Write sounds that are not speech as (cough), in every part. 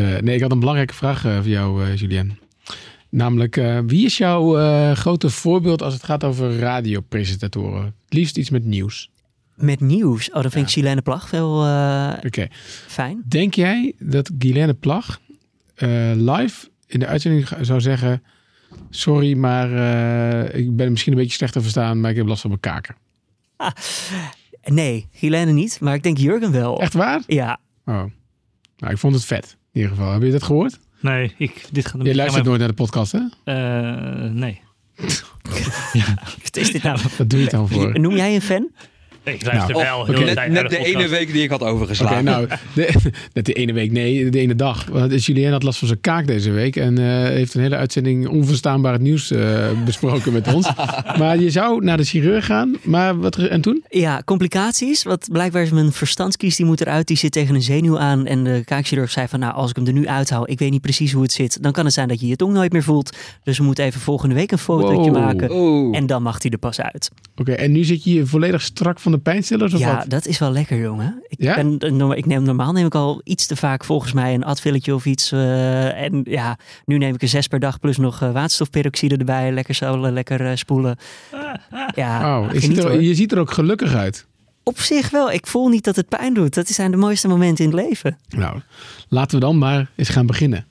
Eh, nee, ik had een belangrijke vraag eh, voor jou, eh, Julien. Namelijk, wie is jouw grote voorbeeld als het gaat over radiopresentatoren? Het liefst iets met nieuws. Met nieuws. Oh, dan vind ik Silene Plag wel Oké. fijn. Denk jij dat Guylaine Plag live in de uitzending zou zeggen... Sorry, maar ik ben misschien een beetje slecht te verstaan, maar ik heb last van mijn kaken. Nee, Helene niet, maar ik denk Jurgen wel. Echt waar? Ja, Oh. Nou, ik vond het vet. In ieder geval. Heb je dat gehoord? Nee, ik, dit gaat Je luistert nooit naar de podcast, hè? Eh, nee. (laughs) wat is dit nou? Dat doe je dan voor. Noem jij een fan? Ik luister Nou, wel Net- tijd Net naar de podcast. ene week die ik had overgeslagen. nou, (laughs) de, (laughs) net de ene week, nee, de ene dag. Want Julien had last van zijn kaak deze week en eh, heeft een hele uitzending onverstaanbaar het nieuws eh, (laughs) besproken met ons. maar je zou naar de chirurg gaan, maar wat en toen? Ja, complicaties. Want blijkbaar is mijn verstandskies, die moet eruit. Die zit tegen een zenuw aan. En de kaakchirurg zei van, nou, als ik hem er nu uithaal, ik weet niet precies hoe het zit. Dan kan het zijn dat je je tong nooit meer voelt. Dus we moeten even volgende week een fotootje Wow. maken. Oh. En dan mag hij er pas uit. Oké, en nu zit je hier volledig strak van de pijnstillers of Ja, wat? dat is wel lekker, jongen. Ik, Ja? ben, ik neem, normaal neem ik al iets te vaak volgens mij een advilletje of iets. eh, en ja, nu neem ik er zes per dag plus nog eh, waterstofperoxide erbij. Lekker zolen, lekker eh, spoelen. Ja, Oh, je, ziet er, je ziet er ook gelukkig uit. Op zich wel. Ik voel niet dat het pijn doet. Dat zijn de mooiste momenten in het leven. Nou, laten we dan maar eens gaan beginnen.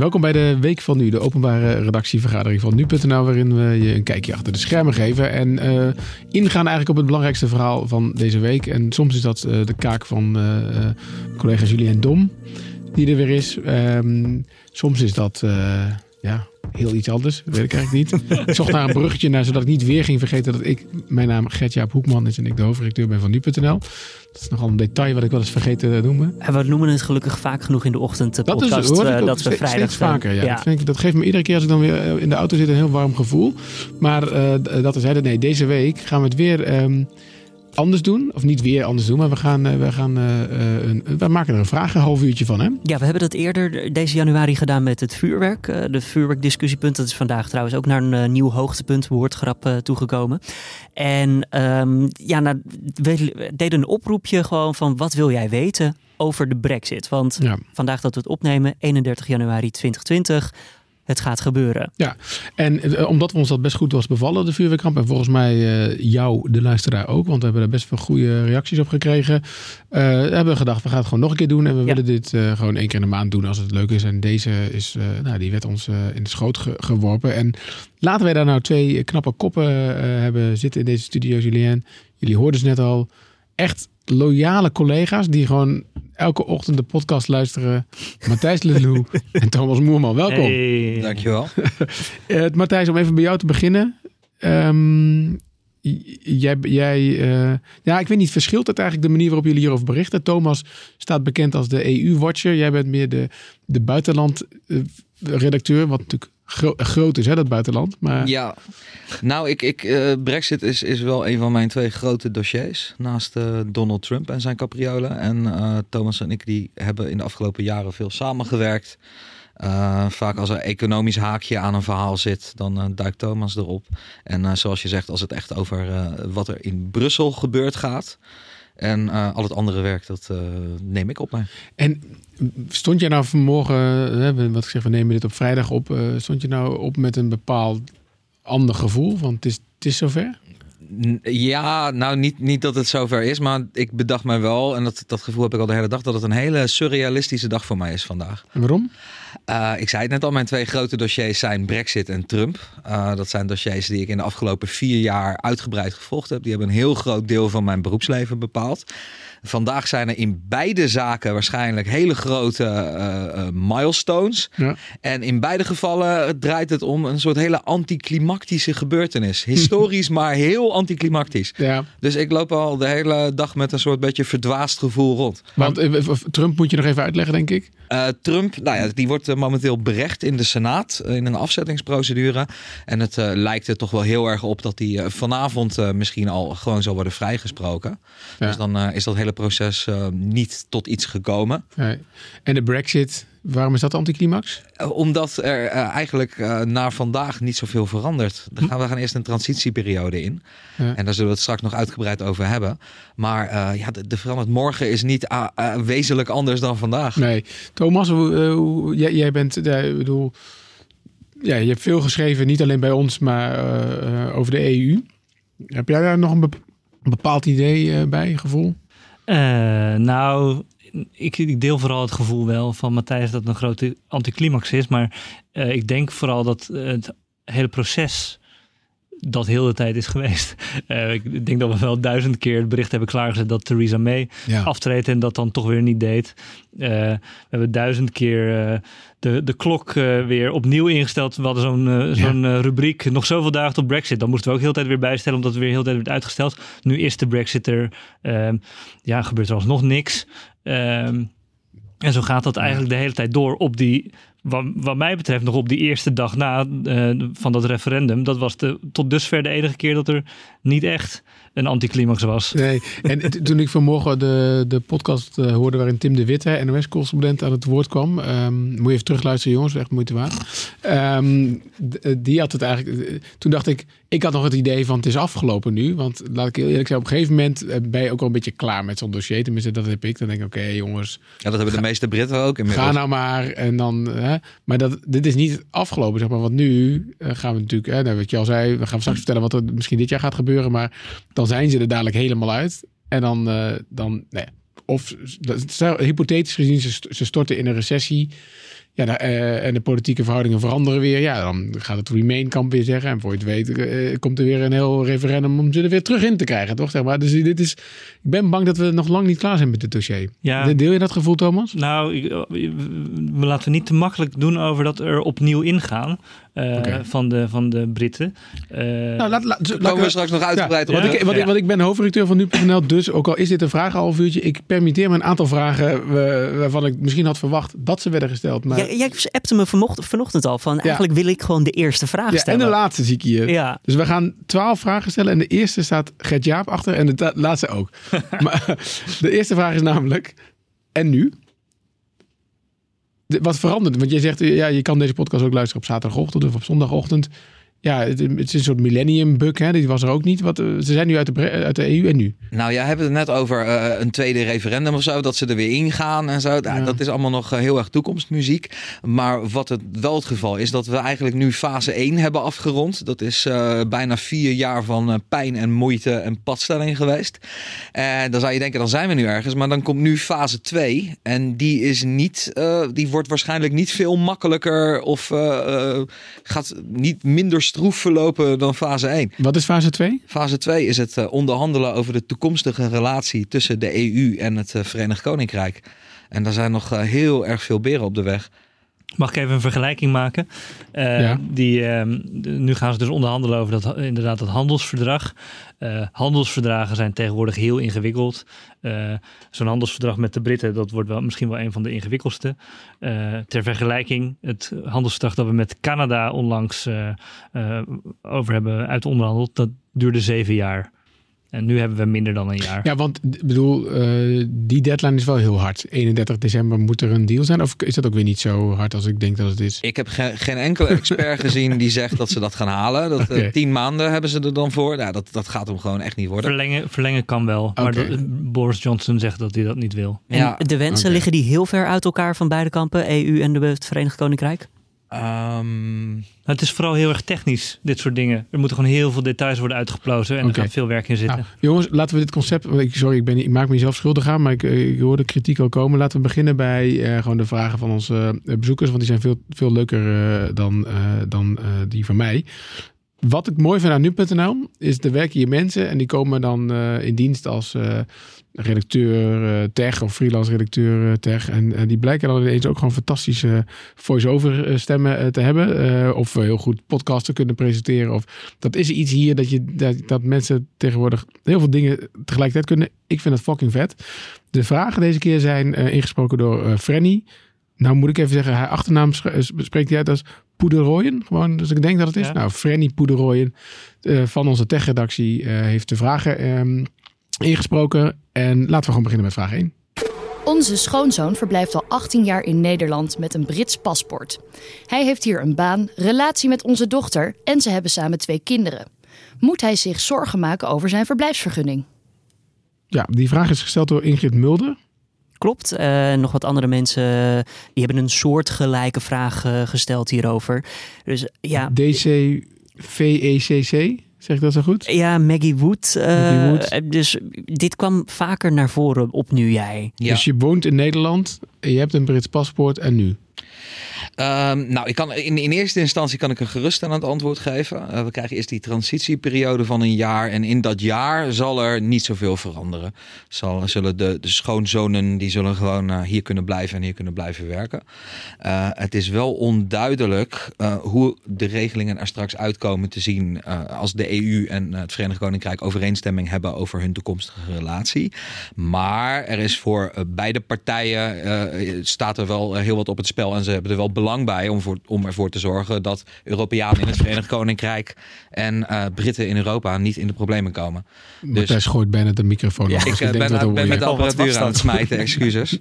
Welkom bij de Week van Nu, de openbare redactievergadering van Nu.nl, waarin we je een kijkje achter de schermen geven en eh, ingaan eigenlijk op het belangrijkste verhaal van deze week. En soms is dat eh, de kaak van eh, collega Julien Dom, die er weer is. Ehm, soms is dat ja, heel iets anders, weet ik eigenlijk niet. ik zocht naar een bruggetje naar, zodat ik niet weer ging vergeten dat ik, mijn naam Gertjaap Hoekman is en ik de hoofdredacteur ben van Nu.nl. Dat is nogal een detail wat ik wel eens vergeten te noemen. En we noemen het gelukkig vaak genoeg in de ochtend de Dat podcast. is hoor eh, dat we vrijdag steeds vaker. Ja. Ja. Dat, vind ik, dat geeft me iedere keer als ik dan weer eh, in de auto zit een heel warm gevoel. Maar eh, d- dat is. Nee, deze week gaan we het weer ehm, anders doen. Of niet weer anders doen, maar we, gaan, eh, we, gaan, eh, eh, een, we maken er een vraag een half uurtje van. Hè? Ja, we hebben dat eerder deze januari gedaan met het vuurwerk. De vuurwerkdiscussiepunt, dat is vandaag trouwens ook naar een nieuw hoogtepunt, woordgrap, toegekomen. En ehm, ja, nou, we deden een oproepje gewoon van wat wil jij weten over de brexit? Want Ja. vandaag dat we het opnemen, 31 januari 2020, het gaat gebeuren. Ja, en eh, omdat we ons dat best goed was bevallen, de vuurwerkramp. En volgens mij eh, jou, de luisteraar ook. Want we hebben er best wel goede reacties op gekregen. eh, hebben we gedacht, we gaan het gewoon nog een keer doen. En we Ja. willen dit gewoon één keer in de maand doen als het leuk is. En deze is, nou, die werd ons in de schoot ge- geworpen. En laten wij daar nou twee knappe koppen hebben zitten in deze studio, Julien. Jullie hoorden ze net al. Echt loyale collega's die gewoon elke ochtend de podcast luisteren. Matthijs Lelou en Thomas Moerman. Welkom. Hey. Dankjewel. (laughs) Eh, Matthijs, om even bij jou te beginnen. Ehm, j- jij, jij eh, ja, ik weet niet, verschilt het eigenlijk de manier waarop jullie hierover berichten? Thomas staat bekend als de EU-watcher. Jij bent meer de, de buitenland-redacteur, wat natuurlijk gro- groot is, hè, dat buitenland. Maar Ja, nou, ik, ik, eh, Brexit is, is wel een van mijn twee grote dossiers. Naast eh, Donald Trump en zijn capriolen. En eh, Thomas en ik die hebben in de afgelopen jaren veel samengewerkt. Vaak als er economisch haakje aan een verhaal zit, dan duikt Thomas erop. En zoals je zegt, als het echt over wat er in Brussel gebeurd gaat. En eh, al het andere werk, dat eh, neem ik op mij. En stond jij nou vanmorgen, hè, wat ik zeg, we nemen dit op vrijdag op. eh, stond je nou op met een bepaald ander gevoel? Want het is, het is zover. Ja, nou niet, niet dat het zover is, maar ik bedacht mij wel, en dat, dat gevoel heb ik al de hele dag, dat het een hele surrealistische dag voor mij is vandaag. En waarom? Eh, ik zei het net al, mijn twee grote dossiers zijn Brexit en Trump. Eh, dat zijn dossiers die ik in de afgelopen vier jaar uitgebreid gevolgd heb. Die hebben een heel groot deel van mijn beroepsleven bepaald. Vandaag zijn er in beide zaken waarschijnlijk hele grote eh, milestones. Ja. En in beide gevallen draait het om een soort hele anticlimactische gebeurtenis. Historisch, (laughs) maar heel anticlimactisch. Ja, Dus ik loop al de hele dag met een soort beetje verdwaasd gevoel rond. want Trump moet je nog even uitleggen, denk ik. Trump, nou ja, die wordt eh, momenteel berecht in de Senaat eh, in een afzettingsprocedure. En het eh, lijkt er toch wel heel erg op dat eh, vanavond misschien al gewoon zal worden vrijgesproken. Ja. Dus dan is dat hele proces niet tot iets gekomen. Nee. En de Brexit, Waarom is dat anticlimax? Eh, Omdat er eh, eigenlijk eh, naar vandaag niet zoveel verandert. Dan gaan we gaan eerst een transitieperiode in. Ja. En daar zullen we het straks nog uitgebreid over hebben. Maar eh, ja, de, de veranderd morgen is niet wezenlijk anders dan vandaag. Nee. Thomas, eh, jij, jij bent, ik bedoel, ja, je hebt veel geschreven, niet alleen bij ons, maar over de EU. Heb jij daar nog een bep- een bepaald idee bij, gevoel? Eh, nou, ik, ik deel vooral het gevoel wel van Matthijs dat het een grote anticlimax is. Maar eh, ik denk vooral dat het hele proces dat heel de tijd is geweest. (laughs) Eh, ik denk dat we wel duizend keer het bericht hebben klaargezet dat Theresa May Ja. aftreedt en dat dan toch weer niet deed. Eh, we hebben duizend keer eh, de, de klok weer opnieuw ingesteld. We hadden zo'n zo'n rubriek, nog zoveel dagen tot Brexit. Dan moesten we ook heel de tijd weer bijstellen, omdat het weer heel de tijd werd uitgesteld. Nu is de Brexit er. Ehm, ja, gebeurt er alsnog niks. Ehm, en zo gaat dat eigenlijk de hele tijd door op die, wat, wat mij betreft, nog op die eerste dag na eh, van dat referendum. Dat was de, tot dusver de enige keer dat er niet echt een anticlimax was. Nee, en toen ik vanmorgen de, de podcast eh, hoorde waarin Tim de Witte, NOS-correspondent, aan het woord kwam. ehm, moet je even terugluisteren, jongens, echt moeite waard. Ehm, eh, die had het eigenlijk. eh, Toen dacht ik, ik had nog het idee van het is afgelopen nu. Want laat ik heel eerlijk zijn, op een gegeven moment ben je ook wel een beetje klaar met zo'n dossier. Tenminste, dat heb ik. Dan denk ik, oké, jongens, Ja, dat hebben de meeste Britten ook inmiddels. Ga nou maar. En dan, hè. Maar dat, dit is niet afgelopen, zeg maar. Want nu gaan we natuurlijk, hè, nou, wat je al zei, we gaan straks vertellen wat er misschien dit jaar gaat gebeuren. Maar dan zijn ze er dadelijk helemaal uit. En dan, eh, dan nee. Of stel, hypothetisch gezien, ze, ze storten in een recessie. Ja, da- eh, en de politieke verhoudingen veranderen weer. Ja, dan gaat het Remain-kamp weer zeggen. En voor je het weet eh, komt er weer een heel referendum om ze er weer terug in te krijgen, toch? Zeg maar. Dus dit is, ik ben bang dat we nog lang niet klaar zijn met dit dossier. Ja. Deel je dat gevoel, Thomas? Nou, ik- we laten niet te makkelijk doen over dat er opnieuw ingaan eh, van, de, van de Britten. Eh, Nou, laat, laat, komen we straks nog uitgebreid Ja, op. want, ik, want, Ja. ik, want ik ben hoofdredacteur van nu.nl, dus ook al is dit een vragenhalfuurtje, ik permitteer me een aantal vragen waarvan ik misschien had verwacht dat ze werden gesteld. Maar, Jij, jij appte me vanochtend, vanochtend al van eigenlijk wil ik gewoon de eerste vraag ja, en stellen. de laatste zie ik hier. Ja. Dus we gaan twaalf vragen stellen en de eerste staat Gert Jaap achter en de laatste ook. (laughs) maar de eerste vraag is namelijk, en nu? Wat verandert? Want je zegt, ja, je kan deze podcast ook luisteren op zaterdagochtend of op zondagochtend. Ja, het, het is een soort millennium bug, hè? die was er ook niet. Wat, eh, ze zijn nu uit de, uit de EU en nu? Nou, jij hebt het net over eh, een tweede referendum of zo, dat ze er weer ingaan en zo. Ja. Dat is allemaal nog eh, heel erg toekomstmuziek. Maar wat het wel het geval is, dat we eigenlijk nu fase 1 hebben afgerond. Dat is bijna vier jaar van pijn en moeite en padstelling geweest. En dan zou je denken, dan zijn we nu ergens. Maar dan komt nu fase 2 en die is niet, die wordt waarschijnlijk niet veel makkelijker of gaat niet minder stroef verlopen dan fase 1. Wat is fase 2? Fase 2 is het eh, onderhandelen over de toekomstige relatie tussen de EU en het eh, Verenigd Koninkrijk. En daar zijn nog eh, heel erg veel beren op de weg. Mag ik even een vergelijking maken? Eh, Ja. die, ehm, nu gaan ze dus onderhandelen over dat, inderdaad dat handelsverdrag. Eh, handelsverdragen zijn tegenwoordig heel ingewikkeld. Eh, Zo'n handelsverdrag met de Britten, dat wordt wel, misschien wel een van de ingewikkeldste. Ter vergelijking, het handelsverdrag dat we met Canada onlangs over hebben uit onderhandeld, dat duurde zeven jaar. En nu hebben we minder dan een jaar. Ja, want ik bedoel, eh, die deadline is wel heel hard. 31 december moet er een deal zijn. Of is dat ook weer niet zo hard als ik denk dat het is? Ik heb ge- geen enkele expert (laughs) gezien die zegt dat ze dat gaan halen. Dat, eh, Oké. tien maanden hebben ze er dan voor. Nou, dat, dat gaat hem gewoon echt niet worden. Verlengen, verlengen kan wel, maar dat- Boris Johnson zegt dat hij dat niet wil. En Ja, de wensen liggen die heel ver uit elkaar van beide kampen, EU en de, het Verenigd Koninkrijk? Ehm, Maar het is vooral heel erg technisch, dit soort dingen. Er moeten gewoon heel veel details worden uitgeplozen en er gaat veel werk in zitten. Nou, jongens, laten we dit concept. sorry, ik, ben, ik maak me zelf schuldig aan, maar ik, eh, ik hoor de kritiek al komen. Laten we beginnen bij eh, gewoon de vragen van onze eh, bezoekers, want die zijn veel, veel leuker eh, dan, eh, dan eh, die van mij. Wat ik mooi vind aan nu.nl is er werken hier mensen en die komen dan eh, in dienst als eh, redacteur eh, tech of freelance redacteur tech. En die blijken dan ineens ook gewoon fantastische voice-over stemmen te hebben. of heel goed podcasts te kunnen presenteren. Of dat is iets hier dat, je, dat, dat mensen tegenwoordig heel veel dingen tegelijkertijd kunnen. Ik vind dat fucking vet. De vragen deze keer zijn ingesproken door Frenny. Nou moet ik even zeggen, haar achternaam spreekt hij uit als Poederooien. Gewoon, dus ik denk dat het is. Ja. Nou, Frenny Poederooien eh, van onze techredactie eh heeft de vragen ehm, ingesproken. En laten we gewoon beginnen met vraag 1. Onze schoonzoon verblijft al 18 jaar in Nederland met een Brits paspoort. Hij heeft hier een baan, relatie met onze dochter en ze hebben samen twee kinderen. Moet hij zich zorgen maken over zijn verblijfsvergunning? Ja, die vraag is gesteld door Ingrid Mulder. Klopt. Uh, nog wat andere mensen die hebben een soortgelijke vraag uh, gesteld hierover. Dus ja. DCVECC, zeg ik dat zo goed? Ja, Maggie Wood. Uh, Maggie Wood. Dus dit kwam vaker naar voren op nu jij. Ja. Dus je woont in Nederland, je hebt een Brits paspoort en nu? Um, nou, ik kan, in, in eerste instantie kan ik een geruststellend antwoord geven. Uh, we krijgen eerst die transitieperiode van een jaar. En in dat jaar zal er niet zoveel veranderen. Zal, zullen de, de schoonzonen die zullen gewoon uh, hier kunnen blijven en hier kunnen blijven werken. Uh, het is wel onduidelijk hoe de regelingen er straks uitkomen te zien als de EU en het Verenigd Koninkrijk overeenstemming hebben over hun toekomstige relatie. Maar er is voor beide partijen staat er wel heel wat op het spel en ze hebben er wel belang bij om, voor, om ervoor te zorgen dat Europeanen in het Verenigd Koninkrijk en uh, Britten in Europa niet in de problemen komen. Dus hij gooit bijna de microfoon. Ja, ik uh, ben, ben met de apparatuur aan het smijten, (laughs) excuses.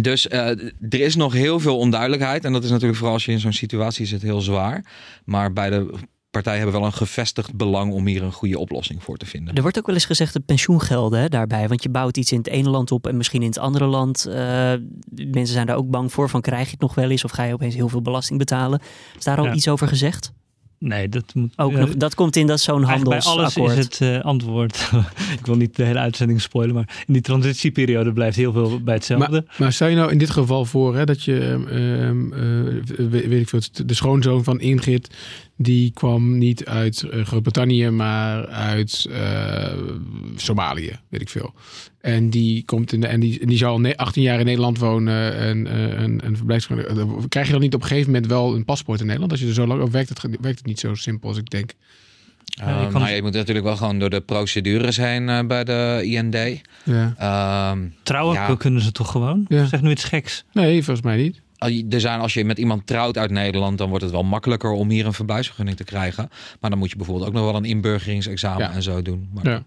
Dus uh, er is nog heel veel onduidelijkheid. En dat is natuurlijk vooral als je in zo'n situatie zit heel zwaar. Maar bij de partijen hebben wel een gevestigd belang om hier een goede oplossing voor te vinden. Er wordt ook wel eens gezegd de pensioengelden hè, daarbij. Want je bouwt iets in het ene land op en misschien in het andere land. Uh, mensen zijn daar ook bang voor. Van krijg je het nog wel eens of ga je opeens heel veel belasting betalen? Is daar al iets over gezegd? Nee, dat moet ook nog. Dat komt in dat zo'n handelsakkoord. Bij alles is het uh, antwoord. (laughs) ik wil niet de hele uitzending spoilen, maar in die transitieperiode blijft heel veel bij hetzelfde. Maar, maar stel je nou in dit geval voor hè, dat je, uh, weet ik veel, de schoonzoon van Ingrid die kwam niet uit uh, Groot-Brittannië, maar uit uh, Somalië, weet ik veel. En die komt in de, en die, die zou al 18 jaar in Nederland wonen en uh, een, een verblijfsvergunning. Krijg je dan niet op een gegeven moment wel een paspoort in Nederland? Als je er zo lang, of werkt het, werkt het niet zo simpel als ik denk? Uh, ja, je, nou, je moet natuurlijk wel gewoon door de procedures heen uh, bij de IND. Ja. Um, Trouwen ja. kunnen ze toch gewoon? Ja. Zeg nu iets geks. Nee, volgens mij niet er zijn, als je met iemand trouwt uit Nederland, dan wordt het wel makkelijker om hier een verblijfsvergunning te krijgen. Maar dan moet je bijvoorbeeld ook nog wel een inburgeringsexamen en zo doen. Maar... Ja.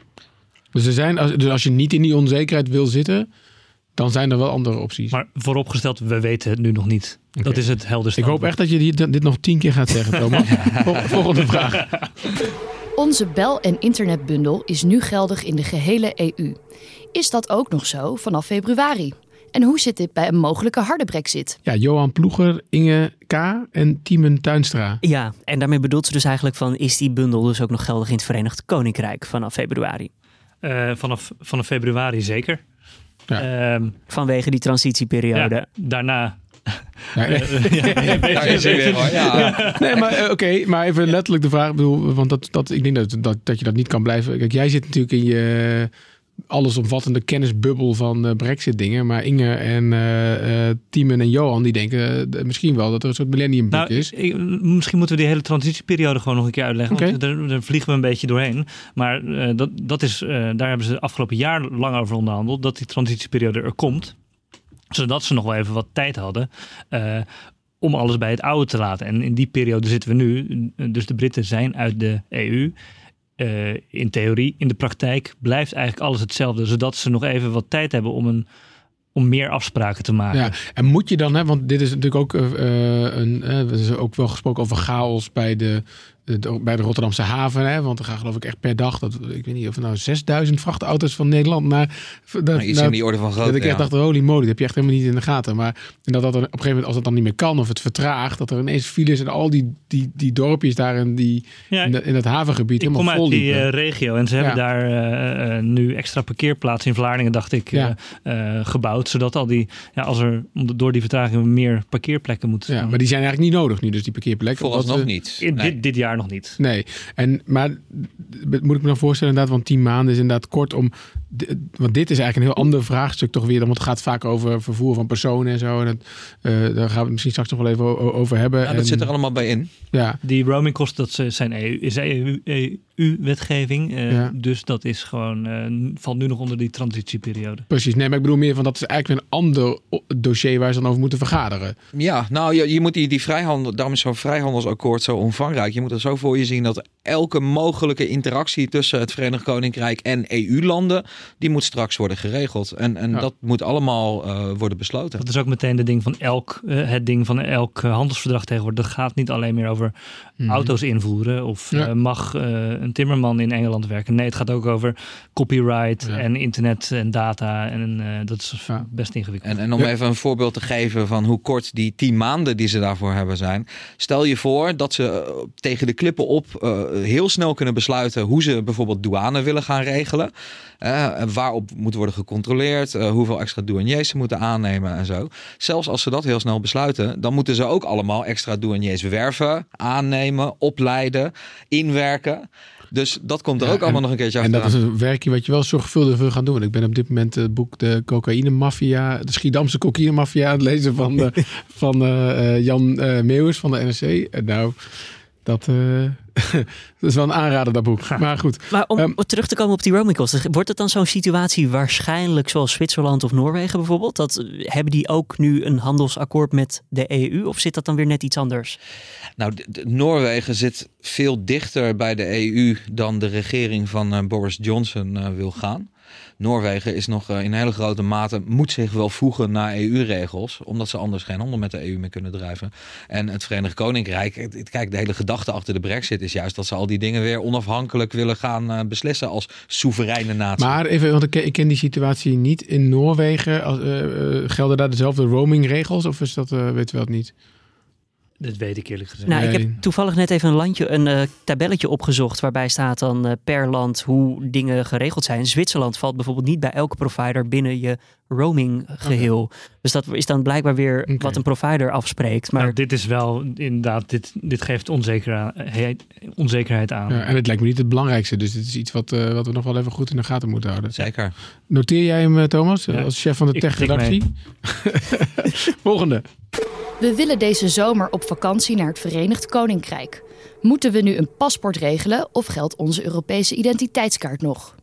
Dus, er zijn, dus als je niet in die onzekerheid wil zitten, dan zijn er wel andere opties. Maar vooropgesteld, we weten het nu nog niet. Okay. Dat is het helderste. Ik hoop echt dat je dit, dit nog tien keer gaat zeggen, (laughs) Thomas. Volgende vraag. Onze bel- en internetbundel is nu geldig in de gehele EU. Is dat ook nog zo vanaf februari? En hoe zit dit bij een mogelijke harde brexit? Ja, Johan Ploeger, Inge K. en Tiemen Tuinstra. Ja, en daarmee bedoelt ze dus eigenlijk van... is die bundel dus ook nog geldig in het Verenigd Koninkrijk vanaf februari? Uh, vanaf, vanaf februari zeker. Ja. Um, Vanwege die transitieperiode. Ja, daarna (laughs) Nee, nee maar uh, oké, okay, maar even letterlijk de vraag, bedoel, want dat, dat, ik denk dat, dat, dat je dat niet kan blijven. Kijk, jij zit natuurlijk in je allesomvattende kennisbubbel van uh, Brexit dingen. Maar Inge en uh, uh, en Johan die denken misschien wel dat er een soort millennium nou, is. Ik, misschien moeten we die hele transitieperiode gewoon nog een keer uitleggen. Okay. Want daar, daar, vliegen we een beetje doorheen. Maar dat, dat is, daar hebben ze afgelopen jaar lang over onderhandeld. Dat die transitieperiode er komt. Zodat ze nog wel even wat tijd hadden om alles bij het oude te laten. En in die periode zitten we nu. Dus de Britten zijn uit de EU. Uh, in theorie, in de praktijk blijft eigenlijk alles hetzelfde, zodat ze nog even wat tijd hebben om een om meer afspraken te maken. Ja, en moet je dan, hè, want dit is natuurlijk ook uh, een, uh, hebben ook wel gesproken over chaos bij de bij de Rotterdamse haven. Hè, want er gaan geloof ik echt per dag, dat, ik weet niet of nou 6000 vrachtauto's van Nederland naar... nou, iets in die orde van grootte, Dat ik echt dacht, holy moly, dat heb je echt helemaal niet in de gaten. Maar en dat dat op een gegeven moment, als het dan niet meer kan of het vertraagt, dat er ineens files en al die, die, die dorpjes daar in, die, ja, in, in het havengebied helemaal vol kom uit die uh, regio en ze hebben daar uh, uh, nu extra parkeerplaatsen in Vlaardingen, dacht ik, ja. gebouwd. Zodat al die, ja, als er door die vertraging meer parkeerplekken moeten Ja, maar die zijn eigenlijk niet nodig nu, dus die parkeerplekken. Vooralsnog niet. In nee. dit, dit jaar nog niet. Nee, en, maar moet ik me dan voorstellen inderdaad, want tien maanden is inderdaad kort om... Want dit is eigenlijk een heel ander vraagstuk toch weer. Want het gaat vaak over vervoer van personen en zo. En dat, uh, daar gaan we het misschien straks nog wel even over hebben. Ja, dat zit er allemaal bij in. Ja. Die roamingkosten, dat zijn EU, is EU, EU-wetgeving. Uh, ja. Dus dat is gewoon, uh, valt nu nog onder die transitieperiode. Precies. Nee, maar ik bedoel meer van dat is eigenlijk een ander dossier waar ze dan over moeten vergaderen. Ja, nou je, je moet die, die vrijhandel, daarom is zo'n vrijhandelsakkoord zo omvangrijk. Je moet er zo voor je zien dat elke mogelijke interactie tussen het Verenigd Koninkrijk en EU-landen die moet straks worden geregeld. En, en Ja. dat moet allemaal eh, worden besloten. Dat is ook meteen de ding van elk, eh, het ding van elk eh, handelsverdrag tegenwoordig. Dat gaat niet alleen meer over Mhm. auto's invoeren of Ja. eh, mag eh, een timmerman in Engeland werken. Nee, het gaat ook over copyright Ja. en internet en data. En eh, dat is Ja. best ingewikkeld. En, en om Ja. even een voorbeeld te geven van hoe kort die tien maanden die ze daarvoor hebben zijn. Stel je voor dat ze tegen de klippen op eh, heel snel kunnen besluiten hoe ze bijvoorbeeld douane willen gaan regelen. Eh, en waarop moet worden gecontroleerd, eh, hoeveel extra douaniers ze moeten aannemen en zo. Zelfs als ze dat heel snel besluiten, dan moeten ze ook allemaal extra douaniers werven, aannemen, opleiden, inwerken. Dus dat komt er Ja, ook allemaal nog een keertje En dat is een werkje wat je wel zorgvuldig wil gaan doen. Ik ben op dit moment het boek De Cocaïne Mafia, de Schiedamse Cocaïne Mafia aan het lezen van, eh, (laughs) van eh, eh, Jan eh Meeuwis van de NRC. Nou, dat, eh, (laughs) dat is wel een aanrader, dat boek. (laughs) Maar goed, Maar om Ehm, terug te komen op die roaming kosten, wordt het dan zo'n situatie waarschijnlijk zoals Zwitserland of Noorwegen bijvoorbeeld? Dat, eh, hebben die ook nu een handelsakkoord met de EU of zit dat dan weer net iets anders? Nou, de- de- Noorwegen zit veel dichter bij de EU dan de regering van eh, Boris Johnson wil gaan. Noorwegen is nog eh, in hele grote mate moet zich wel voegen naar EU-regels, omdat ze anders geen handel met de EU meer kunnen drijven. En het Verenigd Koninkrijk, kijk, de hele gedachte achter de Brexit is juist dat ze al die dingen weer onafhankelijk willen gaan eh, beslissen als soevereine natie. maar even, want ik ken, die situatie niet in Noorwegen. Eh, gelden daar dezelfde roamingregels of is dat, eh, weten we dat niet? Dat weet ik eerlijk gezegd. Nou, ik heb toevallig net even een landje, een eh, tabelletje opgezocht waarbij staat dan eh, per land hoe dingen geregeld zijn. Zwitserland valt bijvoorbeeld niet bij elke provider binnen je roaming geheel. Dus dat is dan blijkbaar weer wat een provider afspreekt. Maar Maar dit is wel inderdaad, dit, dit geeft onzekerheid, onzekerheid aan. Ja, en het lijkt me niet het belangrijkste. Dus dit is iets wat, eh, wat we nog wel even goed in de gaten moeten houden. Zeker. Noteer jij hem, Thomas, Ja. als chef van de tech-redactie? (laughs) Volgende. We willen deze zomer op vakantie naar het Verenigd Koninkrijk. Moeten we nu een paspoort regelen of geldt onze Europese identiteitskaart nog?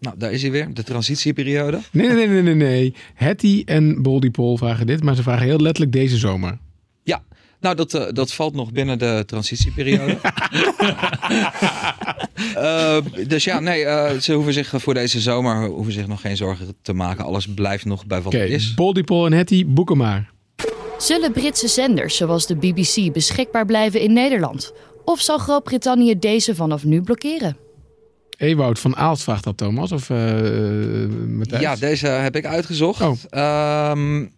Nou, daar is hij weer, de transitieperiode. Nee, nee, nee, nee, nee. Hetty en Boldy Paul vragen dit, maar ze vragen heel letterlijk deze zomer. Ja, nou dat, eh, dat valt nog binnen de transitieperiode. (laughs) (laughs) Eh, dus ja, nee, eh, ze hoeven zich voor deze zomer hoeven zich nog geen zorgen te maken. Alles blijft nog bij wat het is. Boldy Paul en Hetty, boeken maar. Zullen Britse zenders zoals de BBC beschikbaar blijven in Nederland? Of zal Groot-Brittannië deze vanaf nu blokkeren? Ewout van Aalst vraagt dat, Thomas, of eh Matthijs? Ja, deze heb ik uitgezocht. Oh. Ehm, er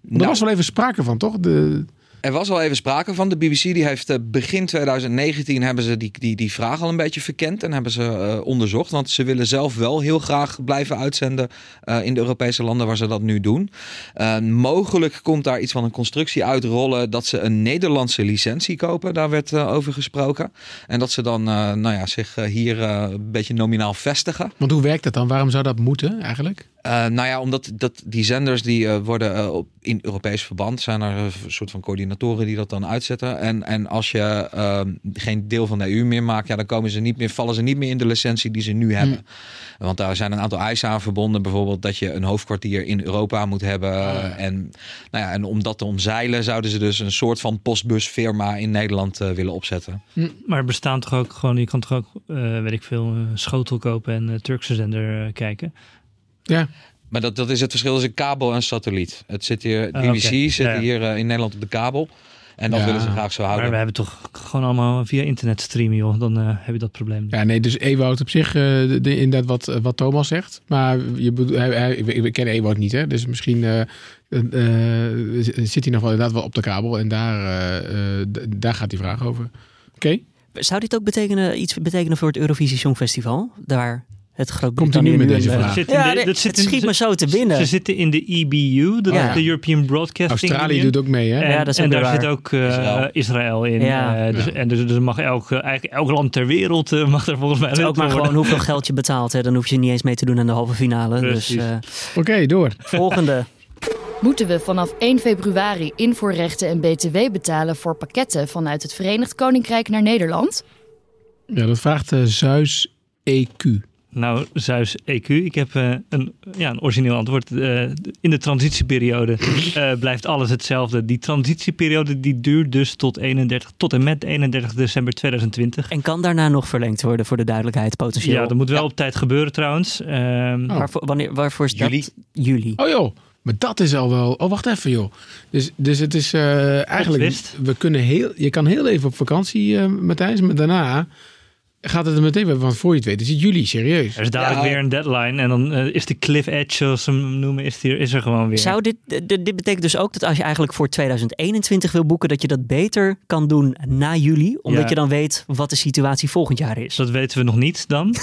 nou, was wel even sprake van, toch? De... Er was al even sprake van. De BBC die heeft eh, begin 2019 hebben ze die, die, die vraag al een beetje verkend en hebben ze eh, onderzocht. Want ze willen zelf wel heel graag blijven uitzenden eh, in de Europese landen waar ze dat nu doen. Mogelijk komt daar iets van een constructie uitrollen dat ze een Nederlandse licentie kopen. Daar werd over gesproken. En dat ze dan nou ja, zich hier een beetje nominaal vestigen. Want hoe werkt dat dan? Waarom zou dat moeten eigenlijk? Eh, nou ja, omdat dat, die zenders die eh, worden eh, op, in Europees verband zijn er een soort van coördinatoren die dat dan uitzetten. En, en als je ehm, geen deel van de EU meer maakt, ja, dan komen ze niet meer, vallen ze niet meer in de licentie die ze nu hebben. Want daar zijn een aantal eisen aan verbonden, bijvoorbeeld dat je een hoofdkwartier in Europa moet hebben. En, nou ja, en om dat te omzeilen zouden ze dus een soort van postbusfirma in Nederland eh, willen opzetten. Maar er bestaan toch ook gewoon, je kan toch ook, eh, weet ik veel, een schotel kopen en een Turkse zender eh, kijken. Ja, Maar dat, dat is het verschil tussen kabel en satelliet. Het zit hier, Ah, BBC oké. zit Ja, hier eh, in Nederland op de kabel. En dat Ja. willen ze graag zo Maar houden. we hebben toch gewoon allemaal via internet streamen, joh. Dan eh, heb je dat probleem niet. ja nee, dus Ewout op zich, eh, de, de- inderdaad wat, wat Thomas zegt. Maar je bedoelt, hij, hij, we, kennen Ewout niet, hè? Dus misschien eh, eh, eh, zit hij nog wel inderdaad wel op de kabel. En daar, daar gaat die vraag over. Oké, zou dit ook betekenen, iets betekenen voor het Eurovisie Songfestival? Daar het Groot-Brittannië nu met deze eh, vraag? zit Ja, de- dat zit het in- schiet me zo te binnen. Ze zitten in de EBU, Ja. de European Broadcasting Australië Union. doet ook mee, hè? En, Ja, dat is en daar zit ook eh, Israël. Israël. in. Ja. Eh, dus, Ja. En dus, dus mag elk, eigenlijk elk land ter wereld mag er volgens mij Het is ook maar worden. gewoon hoeveel (laughs) geld je betaalt. Hè. Dan hoef je niet eens mee te doen aan de halve finale. Dus Precies. eh, Oké, door. volgende. (laughs) Moeten we vanaf 1 februari invoerrechten en btw betalen voor pakketten vanuit het Verenigd Koninkrijk naar Nederland? Ja, dat vraagt eh Zeus EQ. Nou, Zeus EQ. Ik heb uh, een, ja, een origineel antwoord. Uh, in de transitieperiode uh, blijft alles hetzelfde. Die transitieperiode die duurt dus tot, 31, tot en met 31 december 2020. En kan daarna nog verlengd worden voor de duidelijkheid potentieel? Ja, dat moet wel op tijd gebeuren trouwens. Oh. Waarvoor, wanneer, waarvoor is Juli. dat? Juli. Oh joh, maar dat is al wel... Oh, wacht even joh. Dus, dus het is eigenlijk... We kunnen heel... Je kan heel even op vakantie, Matthijs, maar daarna gaat het er meteen bij. Want voor je het weet is het juli, serieus. Er is dadelijk Ja. weer een deadline. En dan uh, is de cliff edge, zoals ze hem noemen, is, die, is er gewoon weer. Zou dit, dit, dit betekent dus ook dat als je eigenlijk voor 2021 wil boeken, dat je dat beter kan doen na juli, omdat Ja. je dan weet wat de situatie volgend jaar is. Dat weten we nog niet dan. (laughs)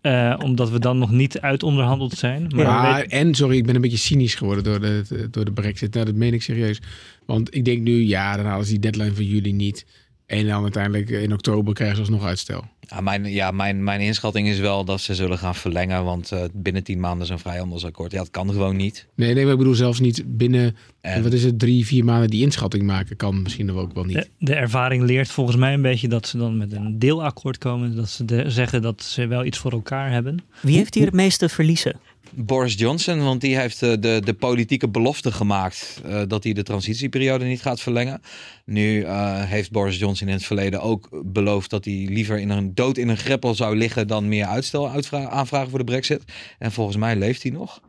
Eh, omdat we dan nog niet uitonderhandeld zijn. Maar weten- en sorry, ik ben een beetje cynisch geworden door de, door de brexit. Nou, dat meen ik serieus. Want ik denk nu, ja, dan halen ze die deadline van juli niet. En dan uiteindelijk in oktober krijgen ze alsnog uitstel. Ja, mijn, ja, mijn, mijn inschatting is wel dat ze zullen gaan verlengen. Want eh, binnen tien maanden is een vrijhandelsakkoord. Ja, dat kan gewoon niet. Nee, nee, maar ik bedoel zelfs niet binnen, En- wat is het, drie, vier maanden die inschatting maken. Kan misschien ook wel niet. de, de ervaring leert volgens mij een beetje dat ze dan met een deelakkoord komen. Dat ze de- zeggen dat ze wel iets voor elkaar hebben. Wie heeft hier het meeste verliezen? Boris Johnson, want die heeft eh, de, de politieke belofte gemaakt eh, dat hij de transitieperiode niet gaat verlengen. Nu eh, heeft Boris Johnson in het verleden ook beloofd dat hij liever in een dood in een greppel zou liggen dan meer uitstel aanvragen voor de brexit. En volgens mij leeft hij nog.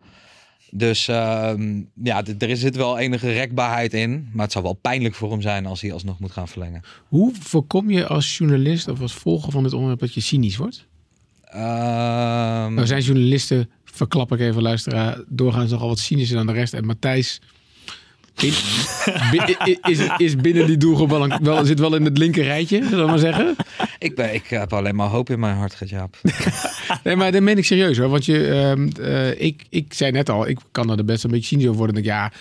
Dus ehm, ja, er zit wel enige rekbaarheid in. Maar het zou wel pijnlijk voor hem zijn als hij alsnog moet gaan verlengen. Hoe voorkom je als journalist of als volger van dit onderwerp dat je cynisch wordt? Ehm, Nou zijn journalisten, verklap ik even luisteraar, doorgaans nogal wat cynischer dan de rest. En Matthijs (laughs) is, is binnen die doelgroep wel, een, wel, zit wel in het linker rijtje, zullen we maar zeggen. ik, ben, ik heb alleen maar hoop in mijn hart, Gert-Jaap. (laughs) (laughs) Nee, maar dat meen ik serieus hoor. Want je, ehm, eh, ik, ik zei net al, ik kan er best een beetje cynisch over worden. Denk ja,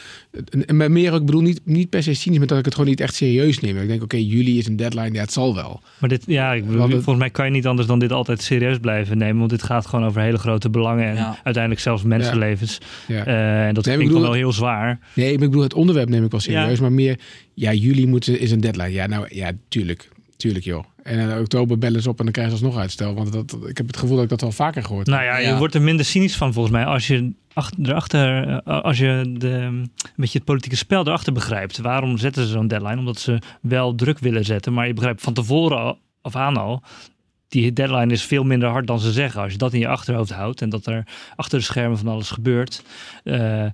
maar meer ook, ik bedoel niet, niet per se cynisch, maar dat ik het gewoon niet echt serieus neem. Ik denk, oké, juli is een deadline, ja, het zal wel. Maar dit, ja, ik bedoel, Want het- volgens mij kan je niet anders dan dit altijd serieus blijven nemen. Want dit gaat gewoon over hele grote belangen. En Ja. uiteindelijk zelfs mensenlevens. Ja. Eh, en dat Nee, klinkt ik bedoel- wel heel zwaar. Nee, ik bedoel, het onderwerp neem ik wel serieus. Ja. Maar meer, ja, juli moet, is een deadline. Ja, nou, ja, tuurlijk. Tuurlijk, joh. En in oktober bellen ze op en dan krijgen ze alsnog uitstel. Want dat, ik heb het gevoel dat ik dat wel vaker gehoord heb. Nou ja, je wordt er minder cynisch van volgens mij als je achter, erachter, eh, als je de, een beetje het politieke spel erachter begrijpt. Waarom zetten ze zo'n deadline? Omdat ze wel druk willen zetten, maar je begrijpt van tevoren al, af aan al. Die deadline is veel minder hard dan ze zeggen. Als je dat in je achterhoofd houdt en dat er achter de schermen van alles gebeurt, eh,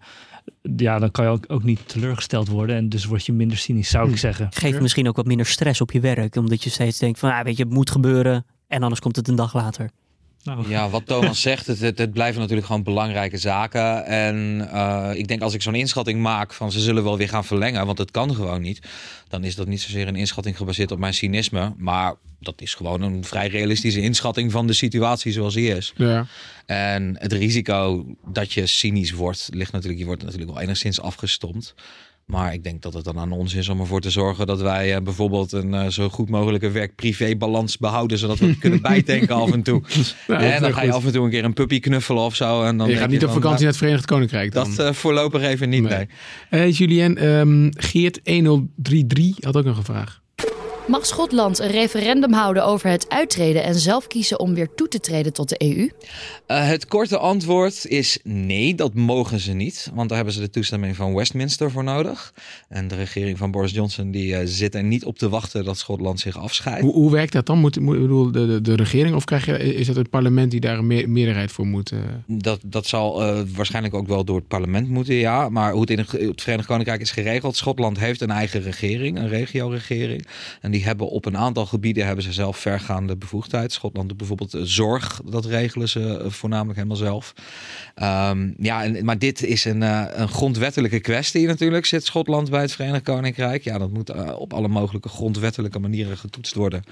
ja, dan kan je ook, ook niet teleurgesteld worden. En dus word je minder cynisch, zou ik Hm. zeggen. Geeft misschien ook wat minder stress op je werk, omdat je steeds denkt van, ah, weet je, het moet gebeuren en anders komt het een dag later. Nou, Ja, wat Thomas (laughs) zegt, het, het, het blijven natuurlijk gewoon belangrijke zaken. En eh, ik denk als ik zo'n inschatting maak van ze zullen wel weer gaan verlengen, want het kan gewoon niet. Dan is dat niet zozeer een inschatting gebaseerd op mijn cynisme. Maar dat is gewoon een vrij realistische inschatting van de situatie zoals die is. Ja. En het risico dat je cynisch wordt, ligt natuurlijk, je wordt natuurlijk wel enigszins afgestompt. Maar ik denk dat het dan aan ons is om ervoor te zorgen dat wij eh, bijvoorbeeld een eh, zo goed mogelijke werk-privé-balans behouden, zodat we het kunnen (laughs) bijtanken af en toe. Dat en dan ga je af en toe een keer een puppy knuffelen of zo. En dan je gaat niet op vakantie naar nou, het Verenigd Koninkrijk dan. Dat eh, voorlopig even niet, Nee. Julien, ehm, Geert1033 had ook nog een vraag. Mag Schotland een referendum houden over het uittreden en zelf kiezen om weer toe te treden tot de EU? Eh, het korte antwoord is nee, dat mogen ze niet. Want daar hebben ze de toestemming van Westminster voor nodig. En de regering van Boris Johnson die, eh, zit er niet op te wachten dat Schotland zich afscheidt. Hoe, hoe werkt dat dan? Moet, bedoel, de, de, de regering of krijg je, is het het parlement die daar een me- meerderheid voor moet? eh? Dat, dat zal eh, waarschijnlijk ook wel door het parlement moeten, ja. Maar hoe het in het Verenigd Koninkrijk is geregeld. Schotland heeft een eigen regering, een regio-regering. En die hebben op een aantal gebieden hebben ze zelf vergaande bevoegdheid. Schotland bijvoorbeeld eh, zorg, dat regelen ze eh, voornamelijk helemaal zelf. Ehm, ja, en, maar dit is een, eh, een grondwettelijke kwestie natuurlijk. Zit Schotland bij het Verenigd Koninkrijk? Ja, dat moet op alle mogelijke grondwettelijke manieren getoetst worden.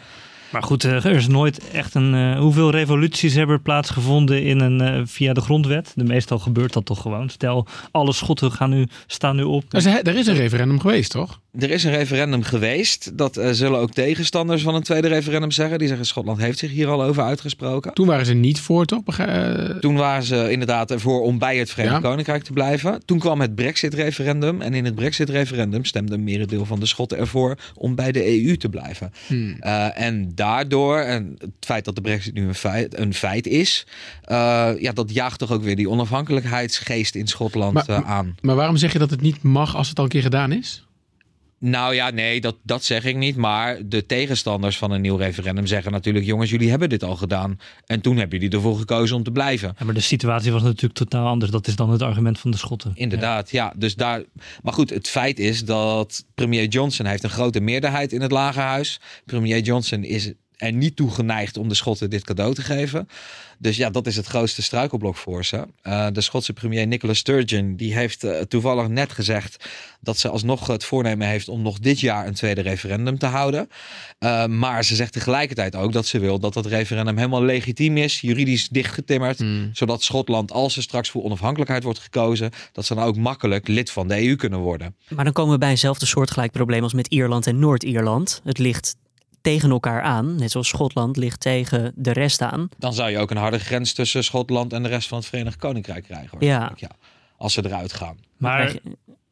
Maar goed, eh, er is nooit echt een. eh, hoeveel revoluties hebben er plaatsgevonden in een, eh, via de grondwet? De meestal gebeurt dat toch gewoon. Stel, alle Schotten gaan nu, staan nu op. Er is, er is een referendum geweest, toch? Er is een referendum geweest. Dat eh, zullen ook tegenstanders van een tweede referendum zeggen. Die zeggen Schotland heeft zich hier al over uitgesproken. Toen waren ze niet voor, toch? Toen waren ze inderdaad ervoor om bij het Verenigd Ja. Koninkrijk te blijven. Toen kwam het Brexit-referendum. En in het Brexit-referendum stemde een merendeel van de Schotten ervoor om bij de EU te blijven. hmm. Eh, en daardoor, en het feit dat de brexit nu een feit, een feit is, uh, ja, dat jaagt toch ook weer die onafhankelijkheidsgeest in Schotland Maar- uh, aan. Maar waarom zeg je dat het niet mag als het al een keer gedaan is? Nou ja, nee, dat, dat zeg ik niet. Maar de tegenstanders van een nieuw referendum zeggen natuurlijk: jongens, jullie hebben dit al gedaan. En toen hebben jullie ervoor gekozen om te blijven. Ja, maar de situatie was natuurlijk totaal anders. Dat is dan het argument van de Schotten. Inderdaad, ja. Dus daar. Maar goed, het feit is dat premier Johnson heeft een grote meerderheid in het lagerhuis. Premier Johnson is er niet toe geneigd om de Schotten dit cadeau te geven. Dus ja, dat is het grootste struikelblok voor ze. Uh, de Schotse premier Nicola Sturgeon die heeft uh, toevallig net gezegd dat ze alsnog het voornemen heeft om nog dit jaar een tweede referendum te houden. Uh, maar ze zegt tegelijkertijd ook dat ze wil dat dat referendum helemaal legitiem is, juridisch dichtgetimmerd, Hmm. zodat Schotland, als er straks voor onafhankelijkheid wordt gekozen, dat ze dan ook makkelijk lid van de EU kunnen worden. Maar dan komen we bij eenzelfde soortgelijk probleem als met Ierland en Noord-Ierland. Het ligt tegen elkaar aan, net zoals Schotland ligt tegen de rest aan. Dan zou je ook een harde grens tussen Schotland en de rest van het Verenigd Koninkrijk krijgen. Ja. ja. Als ze eruit gaan. Maar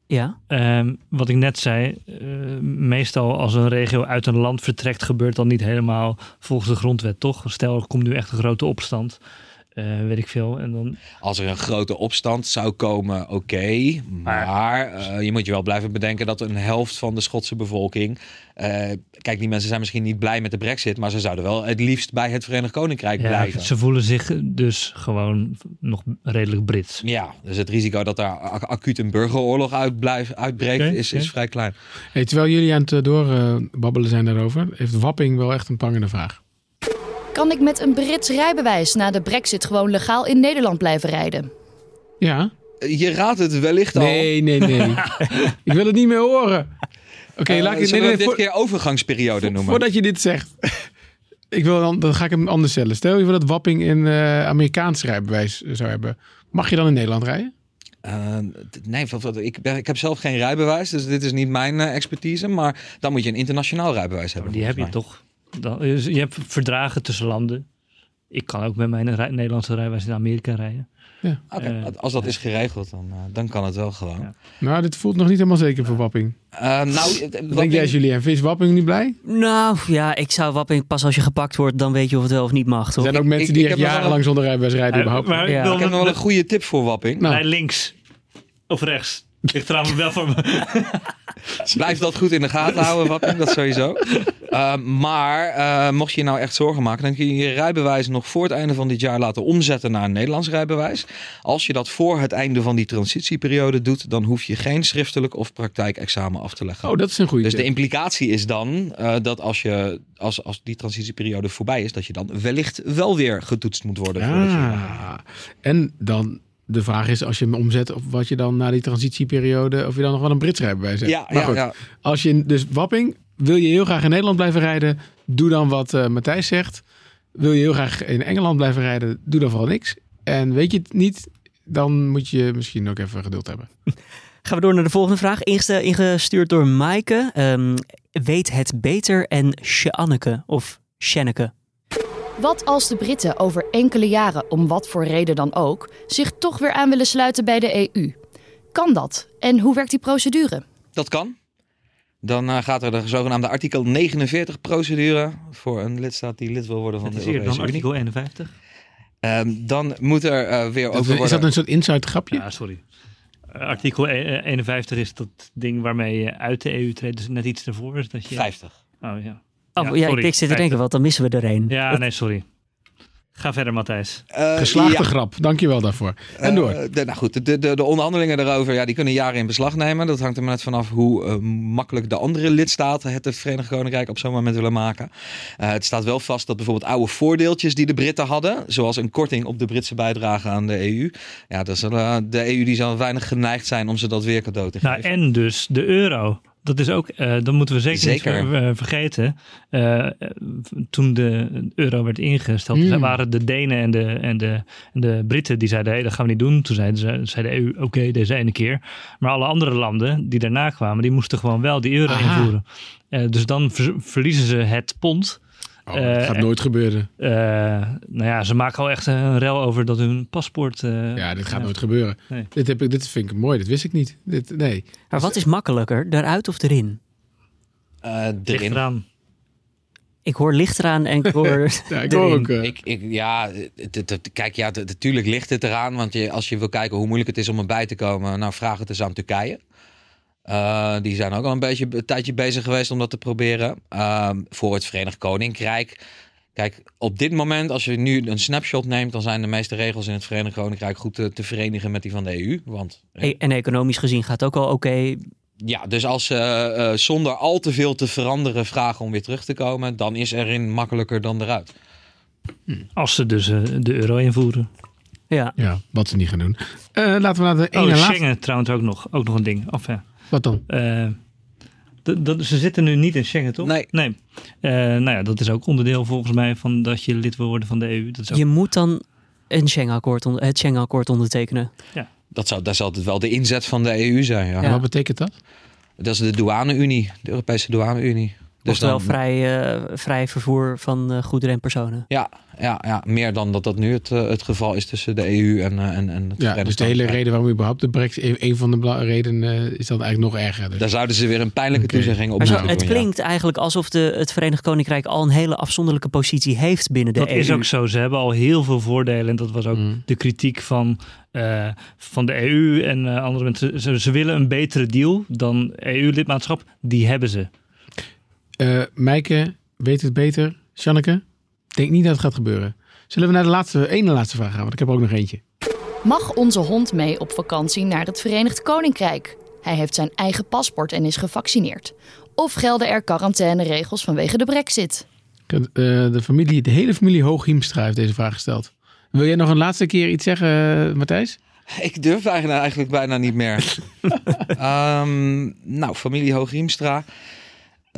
ja? Um, wat ik net zei, uh, meestal als een regio uit een land vertrekt, gebeurt dat niet helemaal volgens de grondwet, toch? Stel, er komt nu echt een grote opstand. Uh, weet ik veel. En dan... Als er een grote opstand zou komen, oké. Okay, maar maar uh, je moet je wel blijven bedenken dat een helft van de Schotse bevolking. Uh, kijk, die mensen zijn misschien niet blij met de Brexit, maar ze zouden wel het liefst bij het Verenigd Koninkrijk ja, blijven. Ze voelen zich dus gewoon nog redelijk Brits. Ja, dus het risico dat daar acuut een burgeroorlog uitbreekt, okay, is, okay. is vrij klein. Hey, terwijl jullie aan het doorbabbelen zijn daarover, heeft Wapping wel echt een pangende vraag. Kan ik met een Brits rijbewijs na de brexit gewoon legaal in Nederland blijven rijden? Ja. Je raadt het wellicht al. Nee, nee, nee. (laughs) ik wil het niet meer horen. Oké, okay, uh, laat ik nee, nee, dit voor, keer overgangsperiode noemen. Voordat je dit zegt. (laughs) ik wil dan, dan ga ik hem anders stellen. Stel je voor dat Wapping een uh, Amerikaans rijbewijs zou hebben. Mag je dan in Nederland rijden? Uh, nee, ik, ben, ik heb zelf geen rijbewijs, dus dit is niet mijn uh, expertise. Maar dan moet je een internationaal rijbewijs hebben. Die heb je mij. toch? Dan, je hebt verdragen tussen landen. Ik kan ook met mijn rij, Nederlandse rijbewijs in Amerika rijden. Ja. Okay, uh, als dat is geregeld, dan, uh, dan kan het wel gewoon. Ja. Nou, dit voelt nog niet helemaal zeker voor Wapping. Uh, nou, Wapping... Denk jij, Julien? Is Wapping niet blij? Nou ja, ik zou Wapping pas als je gepakt wordt, dan weet je of het wel of niet mag. Toch? Er zijn ook mensen ik, die ik echt jarenlang zonder rijbewijs rijden. überhaupt. Maar, ja. Ik heb nog wel een goede tip voor Wapping. Nou. Links of rechts. Ligt trouwens wel voor me. (laughs) Blijf dat goed in de gaten houden, Wapping, dat sowieso. Uh, maar uh, mocht je je nou echt zorgen maken, dan kun je je rijbewijs nog voor het einde van dit jaar laten omzetten naar een Nederlands rijbewijs. Als je dat voor het einde van die transitieperiode doet, dan hoef je geen schriftelijk of praktijkexamen af te leggen. Oh, dat is een goede Dus tip. de implicatie is dan uh, dat als, je, als, als die transitieperiode voorbij is, dat je dan wellicht wel weer getoetst moet worden. Ah, en dan de vraag is, als je hem omzet, of wat je dan na die transitieperiode, of je dan nog wel een Brits rijbewijs hebt. Ja, maar ja, goed, ja. als je dus Wapping, wil je heel graag in Nederland blijven rijden, doe dan wat uh, Matthijs zegt. Wil je heel graag in Engeland blijven rijden, doe dan vooral niks. En weet je het niet, dan moet je misschien ook even geduld hebben. (laughs) Gaan we door naar de volgende vraag. Ingestuurd door Maaike. Um, weet het beter en Sjanneke of Shanneke? Wat als de Britten over enkele jaren, om wat voor reden dan ook, zich toch weer aan willen sluiten bij de EU? Kan dat? En hoe werkt die procedure? Dat kan. Dan uh, gaat er de zogenaamde artikel 49 procedure voor een lidstaat die lid wil worden van dat de is Europese dan Unie. artikel 51? Um, dan moet er uh, weer over worden... Is dat een soort inside grapje? Ja, sorry. Uh, artikel 51 is dat ding waarmee je uit de EU treedt, dus net iets ervoor. Is dat je... 50. Oh ja. Oh ja, ik zit te denken, want dan missen we er een. Ja, nee, sorry. Ga verder, Matthijs. Uh, Geslaagde ja. grap, dankjewel daarvoor. En door. Uh, de, nou goed, de, de, de, onderhandelingen daarover, ja, die kunnen jaren in beslag nemen. Dat hangt er maar net vanaf hoe uh, makkelijk de andere lidstaten het, het Verenigd Koninkrijk op zo'n moment willen maken. het staat wel vast dat bijvoorbeeld oude voordeeltjes die de Britten hadden, zoals een korting op de Britse bijdrage aan de EU, ja, dat zal, de EU die zal weinig geneigd zijn om ze dat weer cadeau te nou, geven. En dus de euro. Dat is ook, uh, dat moeten we zeker, zeker. niet ver, uh, vergeten. Uh, toen de euro werd ingesteld, mm. waren de Denen en de, en, de, en de Britten die zeiden: hey, dat gaan we niet doen. Toen zeiden ze, zei de EU: oké, okay, deze ene keer. Maar alle andere landen die daarna kwamen, die moesten gewoon wel die euro Aha. invoeren. dus dan ver, verliezen ze het pond. Oh, dat gaat nooit gebeuren. Uh, nou ja, ze maken al echt een rel over dat hun paspoort. Uh, ja, dit gaat ja. nooit gebeuren. Nee. Dit, heb ik, dit vind ik mooi, dit wist ik niet. Dit, nee. Maar wat is makkelijker, eruit of erin? Uh, erin. Eraan. Ik hoor licht eraan en ik hoor... (laughs) Ja, ik (laughs) hoor ook... eh, Ik, ik, ja, het- het- het- kijk, ja, natuurlijk ligt het eraan. Want je, als je wil kijken hoe moeilijk het is om erbij te komen, nou vraag het eens aan Turkije. Eh, die zijn ook al een beetje een tijdje bezig geweest om dat te proberen. Ehm, voor het Verenigd Koninkrijk. Kijk, op dit moment, als je nu een snapshot neemt, dan zijn de meeste regels in het Verenigd Koninkrijk goed te, te verenigen met die van de EU. Want E- En economisch gezien gaat het ook al oké. ja, dus als ze eh, zonder al te veel te veranderen vragen om weer terug te komen, dan is erin makkelijker dan eruit. Als ze dus eh, de euro invoeren. Ja. ja, wat ze niet gaan doen. Eh, laten we naar de ene Oh, laatste... Schengen trouwens ook nog, ook nog een ding. Of, ja. Wat dan? Eh, dat- dat- ze zitten nu niet in Schengen, toch? Nee. nee. Eh, nou ja, dat is ook onderdeel volgens mij van dat je lid wil worden van de EU. Dat is ook, Je moet dan een Schengen-akkoord on- het Schengen-akkoord ondertekenen. Dat, zou, dat zal wel de inzet van de EU zijn. Ja. Ja. Wat betekent dat? Dat is de douane-Unie, de Europese douane-Unie. Dus Oftewel dan- vrij, eh, vrij vervoer van eh, goederen en personen. Ja, ja, ja, meer dan dat dat nu het, eh, het geval is tussen de EU en, en, en het Ja, dus de hele reden waarom überhaupt de brexit... Een, van de redenen is dan eigenlijk nog erger. Dus. Daar zouden ze weer een pijnlijke toezegging op Maar zo, het ja. klinkt eigenlijk alsof de, het Verenigd Koninkrijk al een hele afzonderlijke positie heeft binnen de dat EU. is ook zo. Ze hebben al heel veel voordelen. En dat was ook Mm. de kritiek van, eh, van de EU en andere mensen. Ze, ze willen een betere deal dan EU-lidmaatschap. Die hebben ze. Eh Mijke weet het beter. Janneke, denk niet dat het gaat gebeuren. Zullen we naar de laatste, ene laatste vraag gaan? Want ik heb er ook nog eentje. Mag onze hond mee op vakantie naar het Verenigd Koninkrijk? Hij heeft zijn eigen paspoort en is gevaccineerd. Of gelden er quarantaineregels vanwege de brexit? Eh, de, familie, de hele familie Hooghiemstra heeft deze vraag gesteld. Wil jij nog een laatste keer iets zeggen, eh, Matthijs? Ik durf eigenlijk, eigenlijk bijna niet meer. (laughs) Ehm, nou, familie Hoogriemstra.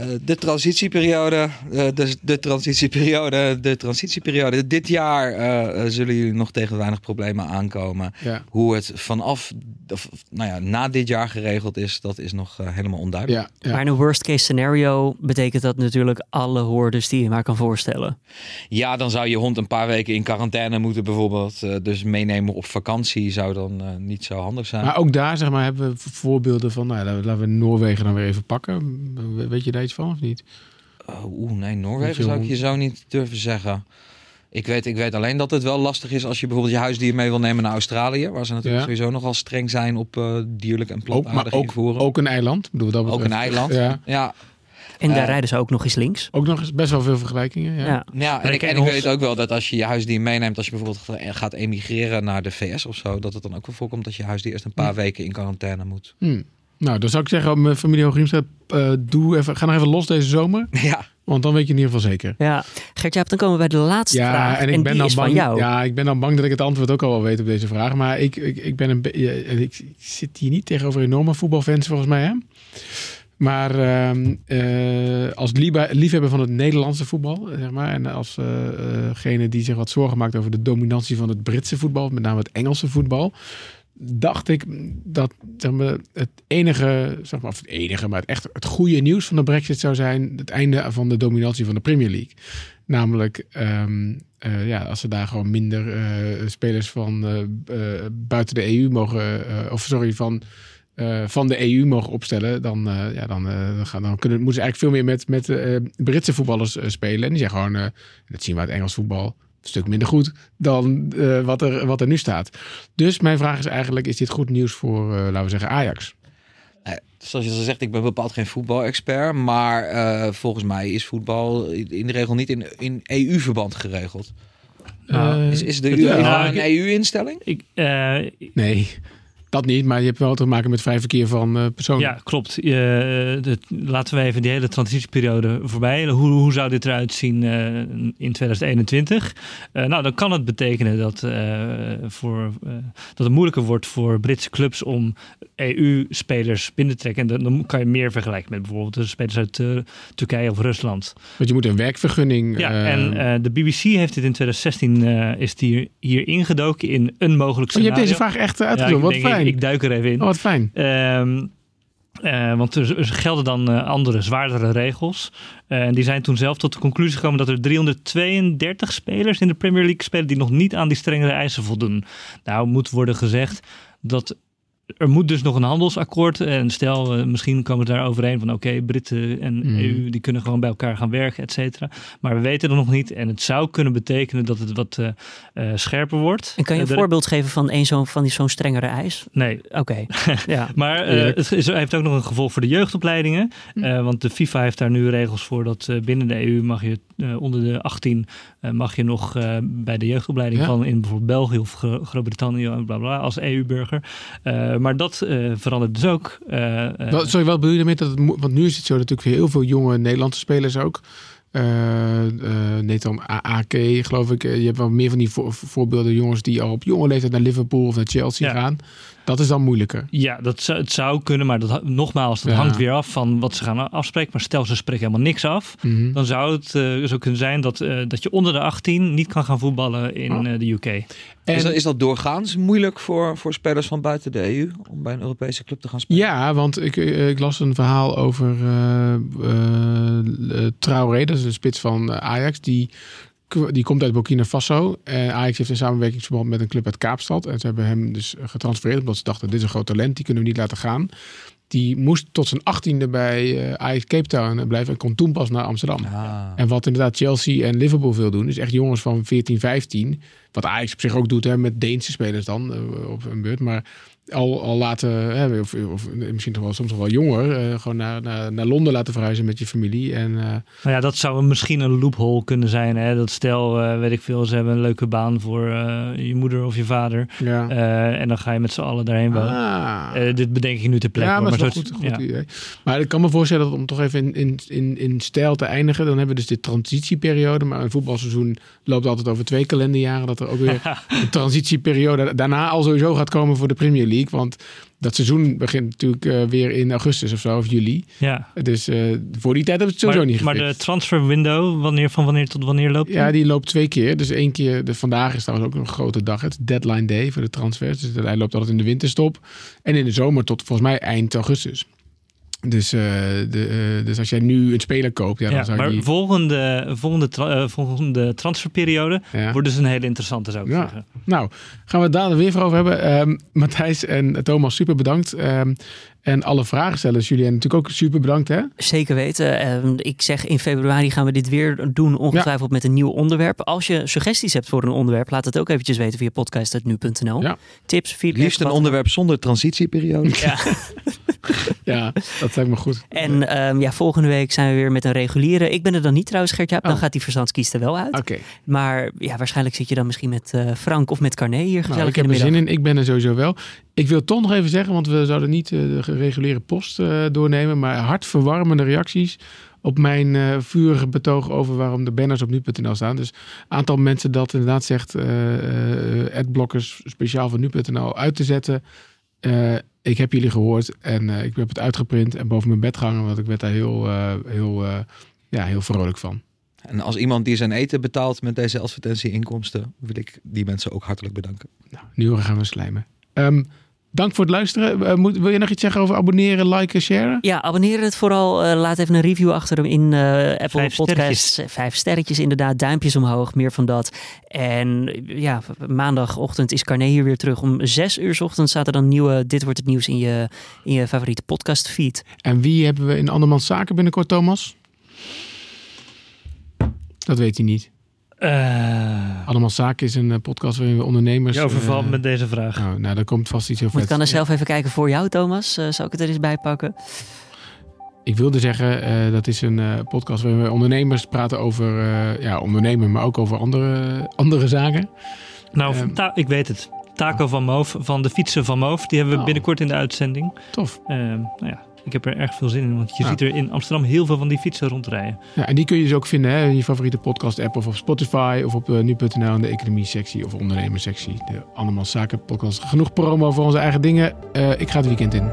Eh, de transitieperiode, eh, de, de transitieperiode, de transitieperiode. Dit jaar eh, zullen jullie nog tegen weinig problemen aankomen. Ja. Hoe het vanaf, of, nou ja, na dit jaar geregeld is, dat is nog helemaal onduidelijk. Ja, ja. Maar in een worst case scenario betekent dat natuurlijk alle hordes die je maar kan voorstellen. Ja, dan zou je hond een paar weken in quarantaine moeten bijvoorbeeld. Eh, dus meenemen op vakantie zou dan niet zo handig zijn. Maar ook daar zeg maar, hebben we voorbeelden van, nou, laten we- laten we Noorwegen dan weer even pakken. Weet je daar iets van of niet? Oh, Oeh, nee, Noorwegen je zou ik je zo niet durven zeggen. Ik weet, ik weet alleen dat het wel lastig is als je bijvoorbeeld je huisdier mee wil nemen naar Australië. Waar ze natuurlijk Ja. sowieso nogal streng zijn op eh, dierlijk en Ook, plantaardig maar ook, ook een eiland. Ik Bedoel, dat Ook een eiland. Ja. Ja, En daar Eh. rijden ze ook nog eens links. Ook nog eens best wel veel vergelijkingen. Ja. Ja. ja en, ik, ik en weet ook wel dat als je je huisdier meeneemt, als je bijvoorbeeld ga- gaat emigreren naar de VS of zo, dat het dan ook wel voorkomt dat je huisdier eerst een paar weken in quarantaine moet. Hm. Nou, dan zou ik zeggen, mijn familie Hooghiemstra, eh doe even, ga nog even los deze zomer. (laughs) Ja, Want dan weet je in ieder geval zeker. Ja, Gert-Jaap, dan komen we bij de laatste Ja, vraag. en ik ben die dan is bang. van jou. Ja, ik ben dan bang dat ik het antwoord ook al wel weet op deze vraag. Maar ik, ik, ik ben een. Ik, zit hier niet tegenover enorme voetbalfans volgens mij, hè? Maar ehm, eh, als liefhebber van het Nederlandse voetbal, zeg maar, en als eh, eh, degene die zich wat zorgen maakt over de dominantie van het Britse voetbal, met name het Engelse voetbal, dacht ik dat zeg het enige, zeg maar, het enige, maar het echt het goede nieuws van de Brexit zou zijn het einde van de dominantie van de Premier League. Namelijk, ehm, eh, ja, als ze daar gewoon minder eh, spelers van eh, buiten de EU mogen, of sorry, van, van de EU mogen opstellen, dan, ja, dan, gaan, dan kunnen, moeten ze eigenlijk veel meer met, met Britse voetballers spelen. En die zijn gewoon, dat zien we uit Engels voetbal, een stuk minder goed dan eh, wat, er, wat er nu staat. Dus mijn vraag is eigenlijk, is dit goed nieuws voor, eh, laten we zeggen, Ajax? Eh, Zoals je al zegt, ik ben bepaald geen voetbalexpert. Maar eh, volgens mij is voetbal in de regel niet in, in EU-verband geregeld. Nou, Eh, Is, is de ja, een EU-instelling? Ik, eh, nee, dat niet. Maar je hebt wel te maken met vrij verkeer van eh, personen. Ja, klopt. De- laten we even die hele transitieperiode voorbij. Hoe, hoe zou dit eruit zien in 2021? Eh, nou, dan kan het betekenen dat, voor, dat het moeilijker wordt voor Britse clubs om EU-spelers binnen te trekken. En dan, dan kan je meer vergelijken met bijvoorbeeld de spelers uit Turkije of Rusland. Want je moet een werkvergunning. Ja, en de BBC heeft dit in 2016 eh, is die hier ingedoken in een mogelijk oh, je scenario. hebt deze vraag echt Ja, uitgezocht. ik wat denk, fijn. Ik, ik duik er even in. oh, wat fijn. Ehm, eh, want er, er gelden dan eh, andere, zwaardere regels. Eh, en die zijn toen zelf tot de conclusie gekomen dat er 332 spelers in de Premier League spelen die nog niet aan die strengere eisen voldoen. Nou moet worden gezegd dat er moet dus nog een handelsakkoord. En stel, uh, misschien komen we daar overeen van oké, Britten en Mhm. EU die kunnen gewoon bij elkaar gaan werken, et cetera. Maar we weten het nog niet. En het zou kunnen betekenen dat het wat eh, eh, scherper wordt. En kan je een Eh, er- voorbeeld geven van een zo'n van die zo'n strengere eis? Nee, Oké, (laughs) ja. maar eh, het is, heeft ook nog een gevolg voor de jeugdopleidingen. Hm. Eh, want de FIFA heeft daar nu regels voor dat eh, binnen de EU mag je eh, onder de 18 eh, mag je nog eh, bij de jeugdopleiding Ja. van in bijvoorbeeld België of Gro- Groot-Brittannië en bla bla als EU-burger. Maar dat verandert dus ook. Wel, sorry, wat bedoel je daarmee? Dat het, want nu is het zo natuurlijk voor heel veel jonge Nederlandse spelers ook. Eh eh Nathan A- AK, geloof ik. Je hebt wel meer van die voor- voorbeelden jongens die al op jonge leeftijd naar Liverpool of naar Chelsea Ja. gaan. Dat is dan moeilijker. Ja, dat zou, het zou kunnen, maar dat, nogmaals, dat Ja. hangt weer af van wat ze gaan afspreken. Maar stel ze spreken helemaal niks af, Mhm. dan zou het eh, zo kunnen zijn dat, eh, dat je onder de 18 niet kan gaan voetballen in Oh. eh, de UK. En, Is, dat, is dat doorgaans moeilijk voor, voor spelers van buiten de EU om bij een Europese club te gaan spelen? Ja, want ik, ik las een verhaal over eh eh, Traoré, dat is een spits van Ajax. Die, die komt uit Burkina Faso. En Ajax heeft een samenwerkingsverband met een club uit Kaapstad. En ze hebben hem dus getransfereerd omdat ze dachten, dit is een groot talent, die kunnen we niet laten gaan. Die moest tot zijn achttiende bij eh, Ajax Cape Town blijven en kon toen pas naar Amsterdam. Ah. En wat inderdaad Chelsea en Liverpool veel doen, is echt jongens van 14, 15. Wat Ajax op zich ook doet hè, met Deense spelers dan eh, op een beurt. Maar al, al laten, hè, of, of misschien toch wel soms nog wel jonger, eh, gewoon naar, naar, naar Londen laten verhuizen met je familie. En eh, Nou ja, dat zou misschien een loophole kunnen zijn. Hè? Dat stel, eh, weet ik veel, ze hebben een leuke baan voor je moeder of je vader. ja. En dan ga je met z'n allen daarheen wonen. Ah. Dit bedenk ik nu ter plekke. ja, maar dat zo- goed, goed ja. idee. Maar ik kan me voorstellen dat om toch even in, in, in, in stijl te eindigen, dan hebben we dus de transitieperiode. Maar een voetbalseizoen loopt altijd over twee kalenderjaren. Dat er ook weer (laughs) een transitieperiode daarna al sowieso gaat komen voor de Premier League. Want dat seizoen begint natuurlijk eh, weer in augustus of zo, of juli. Ja. Dus eh, voor die tijd hebben we het sowieso Maar, niet maar gefixt. de transfer window, wanneer, van wanneer tot wanneer loopt die? Ja, die loopt twee keer. Dus één keer, de, vandaag is trouwens ook een grote dag. Het is deadline day voor de transfers. Dus hij loopt altijd in de winterstop. En in de zomer tot volgens mij eind augustus. Dus, eh, de, eh, dus als jij nu een speler koopt, ja, dan Ja, zou maar die... volgende, volgende, tra- eh, volgende transferperiode Ja. wordt dus een hele interessante, zou ik Ja. zeggen. Nou, gaan we het daar weer voor over hebben. Ehm, Matthijs en Thomas, super bedankt. Ehm, en alle vragenstellers, Julien, natuurlijk ook super bedankt. Hè? Zeker weten. Ehm, ik zeg in februari gaan we dit weer doen, ongetwijfeld met een nieuw onderwerp. Als je suggesties hebt voor een onderwerp, laat het ook eventjes weten via podcast.nu.nl. Ja. Tips, feedback. Liefst een wat- onderwerp zonder transitieperiode. Ja. (laughs) Ja, dat lijkt me goed. En ehm, ja, volgende week zijn we weer met een reguliere. Ik ben er dan niet trouwens, Gert-Jaap. Dan Oh. gaat die verstandskies er wel uit. Oké, Maar ja, waarschijnlijk zit je dan misschien met eh, Frank of met Carné hier gezellig nou, ik in heb de er middag. zin in. Ik ben er sowieso wel. Ik wil toch nog even zeggen, want we zouden niet eh, de gereguleerde post eh, doornemen. Maar hartverwarmende reacties op mijn eh vurige betoog over waarom de banners op nu.nl staan. Dus aantal mensen dat inderdaad zegt eh, adblockers speciaal voor nu.nl uit te zetten. Ik heb jullie gehoord en ik heb het uitgeprint en boven mijn bed gehangen, want ik werd daar heel, heel, ja, heel vrolijk van. En als iemand die zijn eten betaalt met deze advertentieinkomsten, wil ik die mensen ook hartelijk bedanken. Nou, nu gaan we slijmen. Ehm, dank voor het luisteren. Eh, moet, wil je nog iets zeggen over abonneren, liken, sharen? Ja, abonneer het vooral. Eh, laat even een review achter in eh, Apple Vijf Podcasts. Vijf sterretjes inderdaad. Duimpjes omhoog. Meer van dat. En ja, maandagochtend is Carné hier weer terug. Om zes uur 's ochtends staat er dan nieuwe Dit Wordt Het Nieuws in je, in je favoriete podcast feed. En wie hebben we in Andermans Zaken binnenkort, Thomas? Dat weet hij niet. Eh, Andermans Zaken is een eh, podcast waarin we ondernemers... je overvalt eh, met deze vraag. nou, nou, daar komt vast iets heel Moet ik vet. kan er zelf even kijken voor jou, Thomas. Eh, zal ik het er eens bij pakken? Ik wilde zeggen, eh, dat is een eh, podcast waarin we ondernemers praten over eh, ja, ondernemen, maar ook over andere, andere zaken. Nou, Ehm. ta- ik weet het. Taco van Moof, van de fietsen van Moof. Die hebben we Oh. binnenkort in de uitzending. Tof. Ehm, nou ja, ik heb er erg veel zin in. Want je Ja. ziet er in Amsterdam heel veel van die fietsen rondrijden. Ja, en die kun je dus ook vinden hè, in je favoriete podcast-app of op Spotify of op eh, nu.nl in de economie-sectie of ondernemerssectie. De Andermans Zaken podcast. Genoeg promo voor onze eigen dingen. Eh, ik ga het weekend in.